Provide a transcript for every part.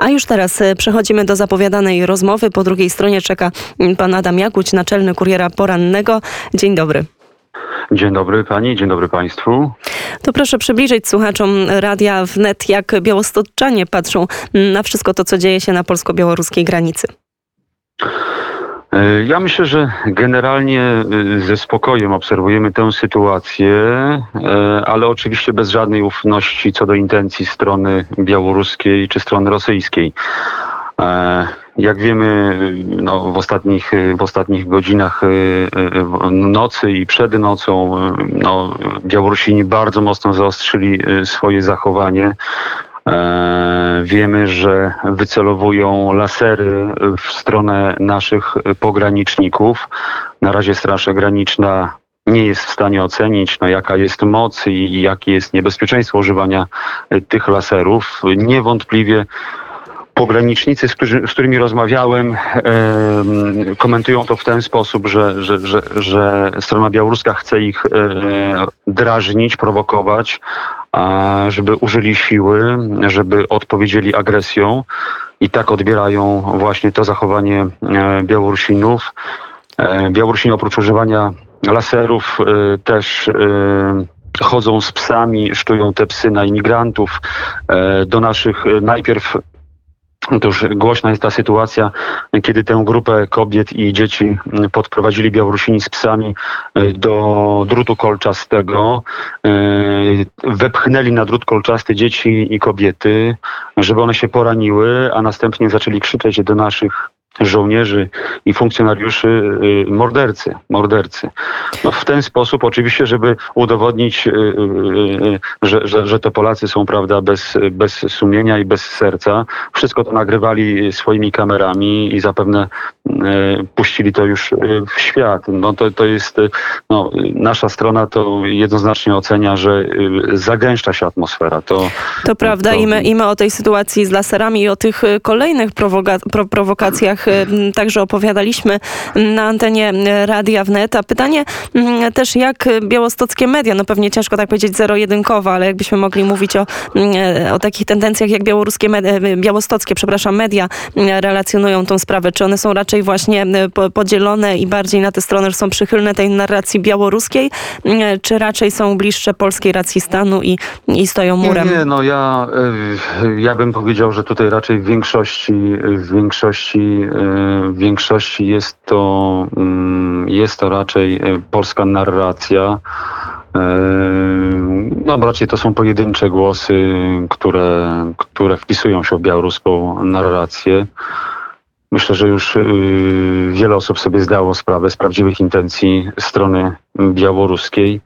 A już teraz e, przechodzimy do zapowiadanej rozmowy. Po drugiej stronie czeka mm, pan Adam Jakuć, naczelny kuriera porannego. Dzień dobry. Dzień dobry pani, dzień dobry państwu. To proszę przybliżyć słuchaczom radia wnet, jak białostoczanie patrzą na wszystko to, co dzieje się na polsko-białoruskiej granicy. E, ja myślę, że generalnie e, ze spokojem obserwujemy tę sytuację, e, ale oczywiście bez żadnej ufności co do intencji strony białoruskiej czy strony rosyjskiej. Jak wiemy, no, w, ostatnich, w ostatnich godzinach nocy i przed nocą no, Białorusini bardzo mocno zaostrzyli swoje zachowanie. E, wiemy, że wycelowują lasery w stronę naszych pograniczników. Na razie Straż Graniczna nie jest w stanie ocenić, no, jaka jest moc i jakie jest niebezpieczeństwo używania tych laserów. Niewątpliwie pogranicznicy, z, z którymi rozmawiałem, e, komentują to w ten sposób, że, że, że, że strona białoruska chce ich e, drażnić, prowokować, żeby użyli siły, żeby odpowiedzieli agresją i tak odbierają właśnie to zachowanie e, Białorusinów. E, Białorusini oprócz używania laserów e, też chodzą z psami, szczują te psy na imigrantów. Do naszych najpierw to już głośna jest ta sytuacja, kiedy tę grupę kobiet i dzieci podprowadzili Białorusini z psami e, do drutu kolczastego. E, wepchnęli na drut kolczasty dzieci i kobiety, żeby one się poraniły, a następnie zaczęli krzyczeć do naszych żołnierzy i funkcjonariuszy y, mordercy. mordercy. No w ten sposób oczywiście, żeby udowodnić, y, y, że, że, że to Polacy są prawda, bez, bez sumienia i bez serca. Wszystko to nagrywali swoimi kamerami i zapewne puścili to już w świat. No to, to jest, no, nasza strona to jednoznacznie ocenia, że zagęszcza się atmosfera. To, to prawda to... I, my, i my o tej sytuacji z laserami i o tych kolejnych prowoka prowokacjach także opowiadaliśmy na antenie Radia Wnet. A pytanie też jak białostockie media, no pewnie ciężko tak powiedzieć zero-jedynkowo, ale jakbyśmy mogli mówić o, o takich tendencjach jak białoruskie, media, białostockie, przepraszam, media relacjonują tą sprawę. Czy one są raczej właśnie podzielone i bardziej na tę stronę, że są przychylne tej narracji białoruskiej, czy raczej są bliższe polskiej racji stanu i, i stoją murem? Nie, nie, no ja, e, ja bym powiedział, że tutaj raczej w większości, w większości w większości jest to, mm, jest to raczej e, polska narracja. E, no, raczej to są pojedyncze głosy, które, które wpisują się w białoruską narrację. Myślę, że już y, wiele osób sobie zdało sprawę z prawdziwych intencji strony białoruskiej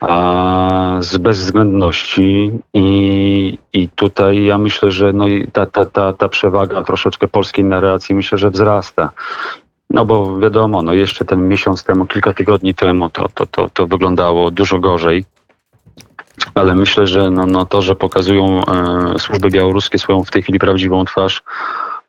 a z bezwzględności i, i tutaj ja myślę, że no ta, ta, ta, ta przewaga troszeczkę polskiej narracji myślę, że wzrasta. No bo wiadomo, no jeszcze ten miesiąc temu, kilka tygodni temu to, to, to, to wyglądało dużo gorzej. Ale myślę, że no, no to, że pokazują e, służby białoruskie swoją w tej chwili prawdziwą twarz,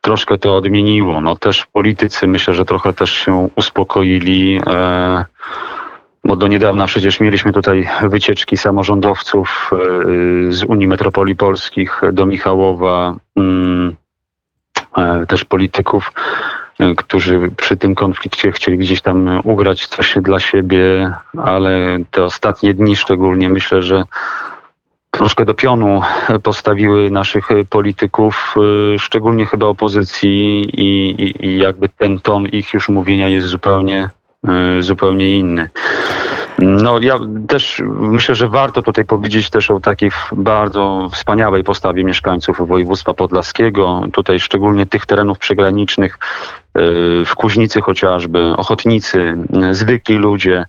troszkę to odmieniło. No też politycy myślę, że trochę też się uspokoili. E, bo do niedawna przecież mieliśmy tutaj wycieczki samorządowców e, z Unii Metropolii Polskich do Michałowa, mm, e, też polityków, e, którzy przy tym konflikcie chcieli gdzieś tam ugrać coś dla siebie, ale te ostatnie dni szczególnie myślę, że troszkę do pionu postawiły naszych polityków, szczególnie chyba opozycji i, i, i jakby ten ton ich już mówienia jest zupełnie E, zupełnie inny. No ja też myślę, że warto tutaj powiedzieć też o takiej bardzo wspaniałej postawie mieszkańców województwa podlaskiego, tutaj szczególnie tych terenów przygranicznych, e, w Kuźnicy chociażby, ochotnicy, zwykli ludzie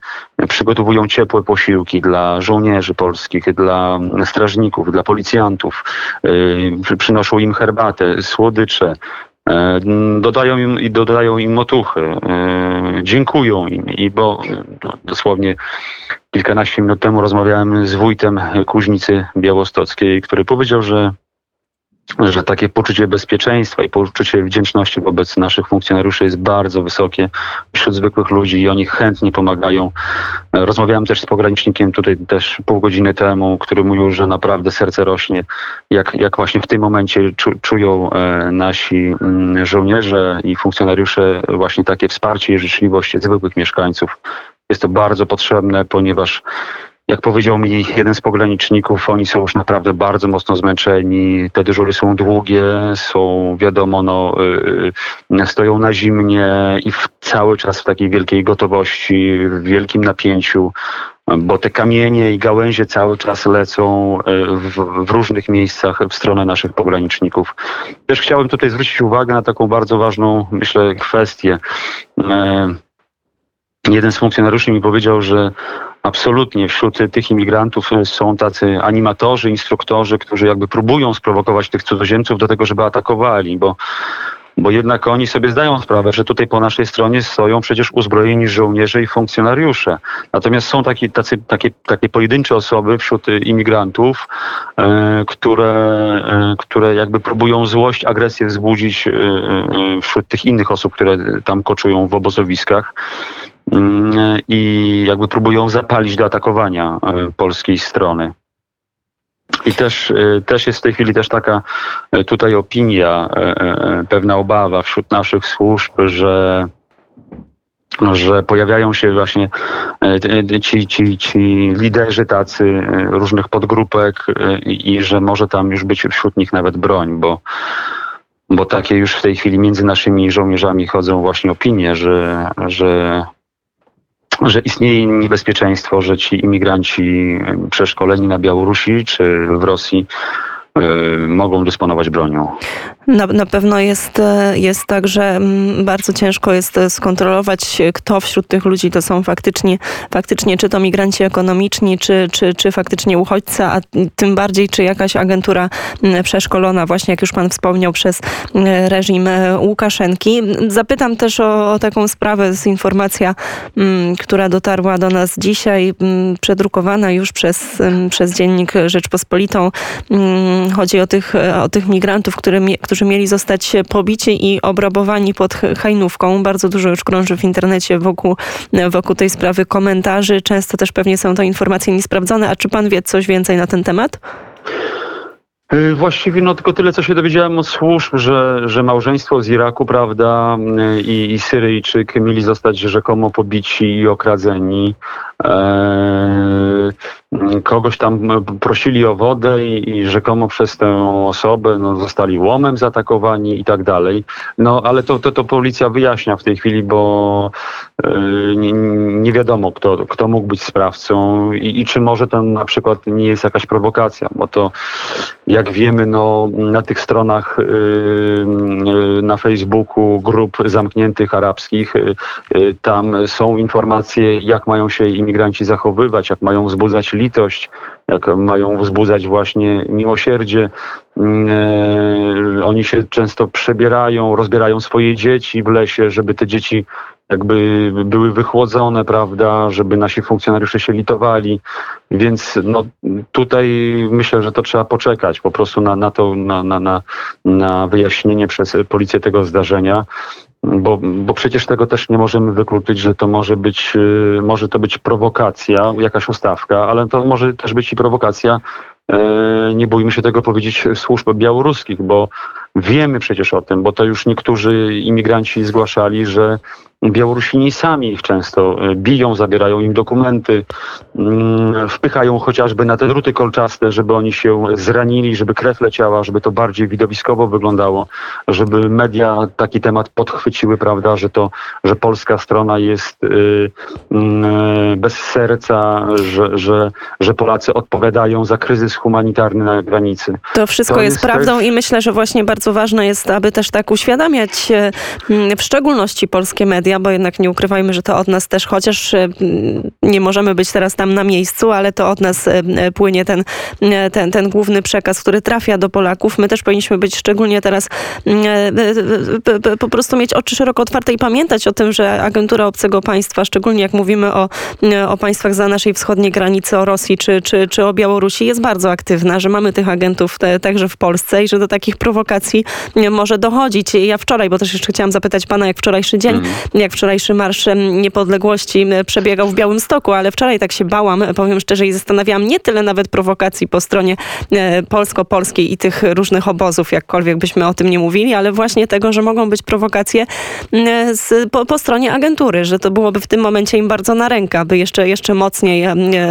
przygotowują ciepłe posiłki dla żołnierzy polskich, dla strażników, dla policjantów, przynoszą im herbatę, słodycze, dodają im i dodają im otuchy, e, dziękują im. I bo no, dosłownie kilkanaście minut temu rozmawiałem z wójtem Kuźnicy Białostockiej, który powiedział, że że takie poczucie bezpieczeństwa i poczucie wdzięczności wobec naszych funkcjonariuszy jest bardzo wysokie wśród zwykłych ludzi i oni chętnie pomagają. Rozmawiałem też z pogranicznikiem tutaj też pół godziny temu, który mówił, że naprawdę serce rośnie, jak, jak właśnie w tym momencie czu, czują e, nasi mm, żołnierze i funkcjonariusze właśnie takie wsparcie i życzliwość zwykłych mieszkańców. Jest to bardzo potrzebne, ponieważ jak powiedział mi jeden z pograniczników, oni są już naprawdę bardzo mocno zmęczeni. Te dyżury są długie, są wiadomo, no, yy, stoją na zimnie i w, cały czas w takiej wielkiej gotowości, w wielkim napięciu bo te kamienie i gałęzie cały czas lecą y, w, w, różnych miejscach w stronę naszych pograniczników. Też chciałem tutaj zwrócić uwagę na taką bardzo ważną, myślę, kwestię. Y, jeden z funkcjonariuszy mi powiedział, że Absolutnie. Wśród tych imigrantów są tacy animatorzy, instruktorzy, którzy jakby próbują sprowokować tych cudzoziemców do tego, żeby atakowali, bo bo jednak oni sobie zdają sprawę, że tutaj po naszej stronie stoją przecież uzbrojeni żołnierze i funkcjonariusze. Natomiast są takie, tacy, takie, takie pojedyncze osoby wśród imigrantów, e, które, e, które jakby próbują złość, agresję wzbudzić e, e wśród tych innych osób, które tam koczują w obozowiskach. Mm, i jakby próbują zapalić do atakowania e, polskiej strony. I też, e, też jest w tej chwili też taka e, tutaj opinia, pewna obawa wśród naszych służb, że że pojawiają się właśnie ci, ci, ci liderzy tacy różnych podgrupek i że może tam już być wśród nich nawet broń, bo bo takie już w tej chwili między naszymi żołnierzami chodzą właśnie opinie, że, że że istnieje niebezpieczeństwo, że ci imigranci przeszkoleni na Białorusi czy w Rosji mogą dysponować bronią. Na, na pewno jest, e, jest tak, że mm, bardzo ciężko jest e, skontrolować, kto wśród tych ludzi to są faktycznie, faktycznie czy to migranci ekonomiczni, czy, czy, czy faktycznie uchodźcy, a tym bardziej, czy jakaś agentura mm, przeszkolona, właśnie jak już pan wspomniał, przez mm, reżim e, Łukaszenki. Zapytam też o, o taką sprawę, z informacja, która dotarła do nas dzisiaj, przedrukowana już przez, przez dziennik Rzeczpospolitą. Chodzi o tych, o tych migrantów, które, którzy mieli zostać pobici i obrabowani pod Hajnówką. Bardzo dużo już krąży w internecie wokół, wokół tej sprawy komentarzy. Często też pewnie są to informacje niesprawdzone. A czy pan wie coś więcej na ten temat? Y, właściwie no tylko tyle, co się dowiedziałem od służb, że, że małżeństwo z Iraku, prawda, y, i, i Syryjczyk mieli zostać rzekomo pobici i okradzeni. Eee, kogoś tam prosili o wodę i, i, rzekomo przez tę osobę no, zostali łomem zaatakowani i tak dalej. No ale to, to, to policja wyjaśnia w tej chwili, bo yy, nie, nie, wiadomo, kto, kto mógł być sprawcą i, i, czy może to na przykład nie jest jakaś prowokacja, bo to jak wiemy, no, na tych stronach yy, na Facebooku grup zamkniętych arabskich, yy, tam są informacje, jak mają się imigranci zachowywać, jak mają wzbudzać litość, jak mają wzbudzać właśnie miłosierdzie. Mm, e, oni się często przebierają, rozbierają swoje dzieci w lesie, żeby te dzieci jakby były wychłodzone, prawda, żeby nasi funkcjonariusze się litowali. Więc no, tutaj myślę, że to trzeba poczekać po prostu na, na to, na, na, na, na wyjaśnienie przez policję tego zdarzenia. Bo, bo przecież tego też nie możemy wykluczyć, że to może być, y, może to być prowokacja, jakaś ustawka, ale to może też być i prowokacja, e, nie bójmy się tego powiedzieć, służb białoruskich, bo wiemy przecież o tym, bo to już niektórzy imigranci zgłaszali, że Białorusini sami ich często e, biją, zabierają im dokumenty, mm, wpychają chociażby na te druty kolczaste, żeby oni się zranili, żeby krew leciała, żeby to bardziej widowiskowo wyglądało, żeby media taki temat podchwyciły, prawda, że to, że polska strona jest y, y, bez serca, że, że, że Polacy odpowiadają za kryzys humanitarny na granicy. To wszystko to jest, jest prawdą i myślę, że właśnie bardzo bardzo ważne jest, aby też tak uświadamiać e, w szczególności polskie media, bo jednak nie ukrywajmy, że to od nas też, chociaż e, nie możemy być teraz tam na miejscu, ale to od nas e, płynie ten, ten, ten główny przekaz, który trafia do Polaków. My też powinniśmy być szczególnie teraz po prostu mieć oczy szeroko otwarte i pamiętać o tym, że agentura obcego państwa, szczególnie jak mówimy o, o państwach za naszej wschodniej granicy, o Rosji czy, czy, czy o Białorusi, jest bardzo aktywna, że mamy tych agentów te, także w Polsce i że do takich prowokacji może dochodzić. Ja wczoraj, bo też jeszcze chciałam zapytać pana, jak wczorajszy dzień, mm. jak wczorajszy Marsz Niepodległości przebiegał w Białymstoku, ale wczoraj tak się bałam, powiem szczerze, i zastanawiałam nie tyle nawet prowokacji po stronie e, polsko-polskiej i tych różnych obozów, jakkolwiek byśmy o tym nie mówili, ale właśnie tego, że mogą być prowokacje z, po, po stronie agentury, że to byłoby w tym momencie im bardzo na rękę, aby jeszcze, jeszcze mocniej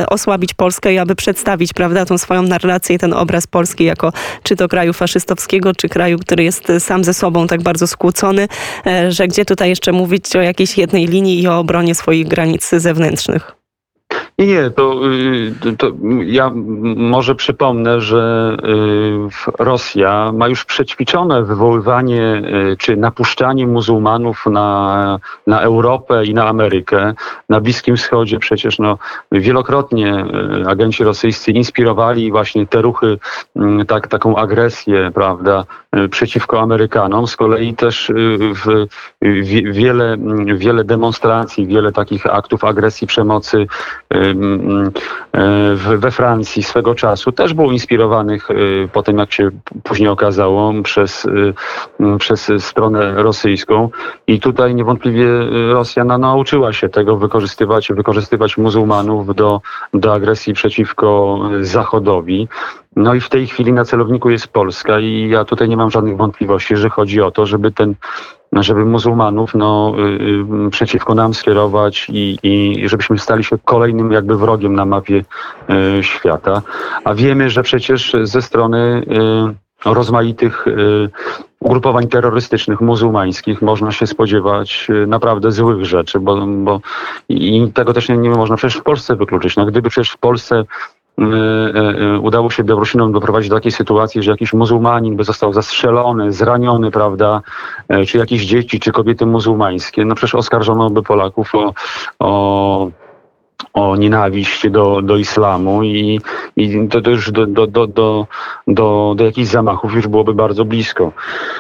osłabić Polskę i aby przedstawić, prawda, tą swoją narrację, ten obraz Polski jako czy to kraju faszystowskiego, czy kraju, który jest sam ze sobą tak bardzo skłócony, e, że gdzie tutaj jeszcze mówić o jakiejś jednej linii i o obronie swoich granic zewnętrznych. Nie, nie, to, y, to, ja może przypomnę, że y, Rosja ma już przećwiczone wywoływanie y, czy napuszczanie muzułmanów na, na Europę i na Amerykę. Na Bliskim Wschodzie przecież no, wielokrotnie agenci rosyjscy inspirowali właśnie te ruchy, tak, taką agresję, prawda, przeciwko Amerykanom. Z kolei też w, w, wiele, wiele demonstracji, wiele takich aktów agresji, przemocy we Francji swego czasu też było inspirowanych y, po tym, jak się później okazało, przez, y, przez stronę rosyjską. I tutaj niewątpliwie Rosja nauczyła się tego wykorzystywać, wykorzystywać muzułmanów do, do agresji przeciwko Zachodowi. No i w tej chwili na celowniku jest Polska i ja tutaj nie mam żadnych wątpliwości, że chodzi o to, żeby ten żeby muzułmanów no, y, y, przeciwko nam skierować i, i żebyśmy stali się kolejnym jakby wrogiem na mapie y, świata. A wiemy, że przecież ze strony rozmaitych ugrupowań terrorystycznych muzułmańskich można się spodziewać naprawdę złych rzeczy, bo, bo i tego też nie, nie można przecież w Polsce wykluczyć. No, gdyby przecież w Polsce udało się Białorusinom doprowadzić do takiej sytuacji, że jakiś muzułmanin by został zastrzelony, zraniony, prawda, e, czy jakieś dzieci, czy kobiety muzułmańskie, no przecież oskarżono by Polaków o, o o nienawiść do, do islamu i, i to, to już do, do, do, do, do, do jakichś zamachów już byłoby bardzo blisko.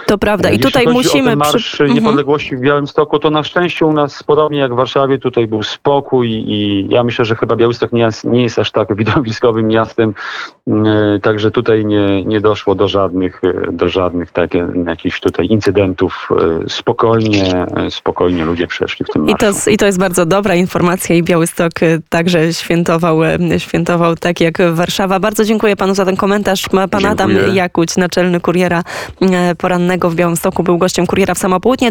To prawda i tutaj musimy... O Marsz przy... Niepodległości w Białymstoku, to na szczęście u nas, podobnie jak w Warszawie, tutaj był spokój i ja myślę, że chyba Białystok nie jest, nie jest aż tak widowiskowym miastem, e, także tutaj nie, nie doszło do żadnych, e, do żadnych tak, jakichś tutaj incydentów. E, spokojnie, spokojnie ludzie przeszli w tym marszu. I to, I to jest bardzo dobra informacja i Białystok także świętował, e, świętował tak jak Warszawa. Bardzo dziękuję panu za ten komentarz. Pan dziękuję. Adam Jakuć, naczelny kuriera e, porannego w Białymstoku, był gościem kuriera w samopołudnie.